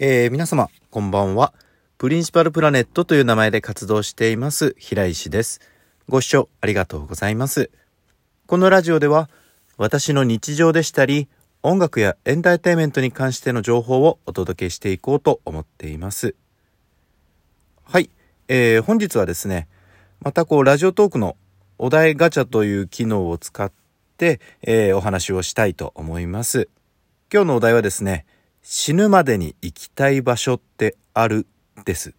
えー、皆様、こんばんは。プリンシパルプラネットという名前で活動しています、平石です。ご視聴ありがとうございます。このラジオでは、私の日常でしたり、音楽やエンターテインメントに関しての情報をお届けしていこうと思っています。はい、えー、本日はですね、またこう、ラジオトークのお題ガチャという機能を使って、えー、お話をしたいと思います。今日のお題はですね、死ぬまでに行きたい場所ってある？です。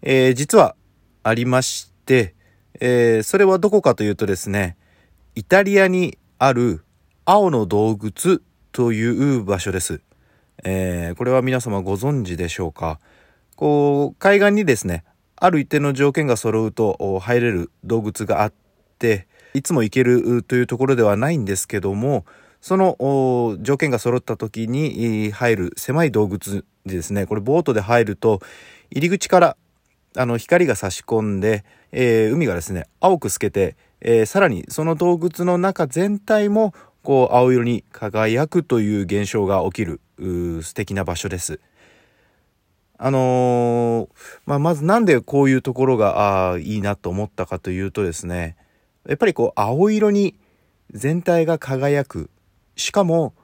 えー、実はありまして、えー、それはどこかというとですね、イタリアにある青の洞窟という場所です。えー、これは皆様ご存知でしょうか？こう、海岸にですね、ある一定の条件が揃うと入れる洞窟があって、いつも行けるというところではないんですけども、その条件が揃った時に入る狭い洞窟でですね、これボートで入ると、入り口からあの光が差し込んで、えー、海がですね、青く透けて、えー、さらにその洞窟の中全体もこう青色に輝くという現象が起きる素敵な場所です。あのー、まあ、まずなんでこういうところがあいいなと思ったかというとですねやっぱりこう青色に全体が輝くしかも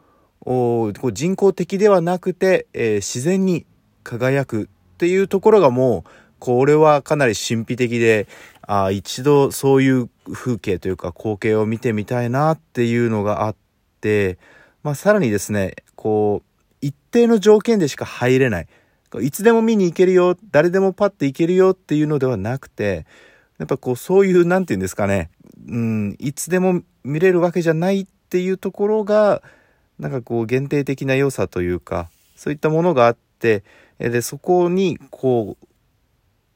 こう人工的ではなくて、えー、自然に輝くっていうところがもうこれはかなり神秘的であ一度そういう風景というか光景を見てみたいなっていうのがあって、まあ、さらにですねこう一定の条件でしか入れない。いつでも見に行けるよ誰でもパッて行けるよっていうのではなくてやっぱこうそういう何て言うんですかねうんいつでも見れるわけじゃないっていうところがなんかこう限定的な良さというかそういったものがあってでそこにこ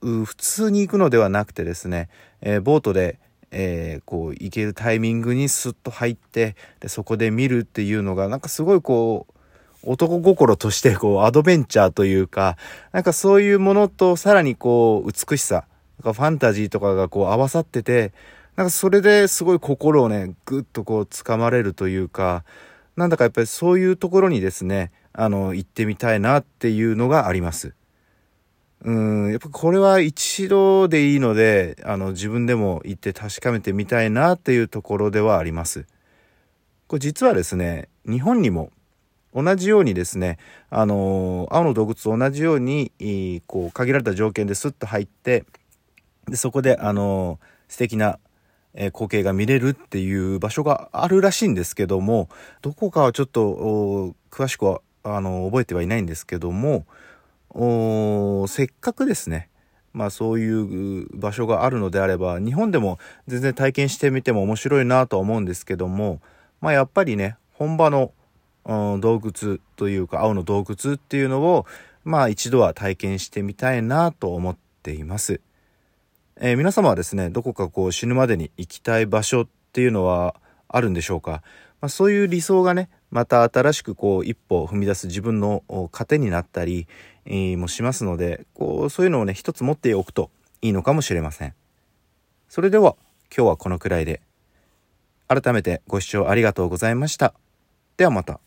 う普通に行くのではなくてですね、えー、ボートで、えー、こう行けるタイミングにスッと入ってでそこで見るっていうのがなんかすごいこう男心としてこうアドベンチャーというかなんかそういうものとさらにこう美しさファンタジーとかがこう合わさっててなんかそれですごい心をね、ぐっとこう掴まれるというか、なんだかやっぱりそういうところにですね、あの、行ってみたいなっていうのがあります。うん、やっぱこれは一度でいいので、あの、自分でも行って確かめてみたいなっていうところではあります。これ実はですね、日本にも同じようにですね、あの、青の洞窟と同じように、こう、限られた条件でスッと入って、で、そこで、あの、素敵なえー、光景が見れるっていう場所があるらしいんですけどもどこかはちょっと詳しくはあの覚えてはいないんですけどもせっかくですねまあそういう場所があるのであれば日本でも全然体験してみても面白いなとは思うんですけどもまあやっぱりね本場の、うん、洞窟というか青の洞窟っていうのをまあ一度は体験してみたいなと思っています。えー、皆様はですねどこかこう死ぬまでに行きたい場所っていうのはあるんでしょうか、まあ、そういう理想がねまた新しくこう一歩踏み出す自分の糧になったり、え、もしますのでこうそういうのをね一つ持っておくといいのかもしれません。それでは今日はこのくらいで改めてご視聴ありがとうございました。ではまた。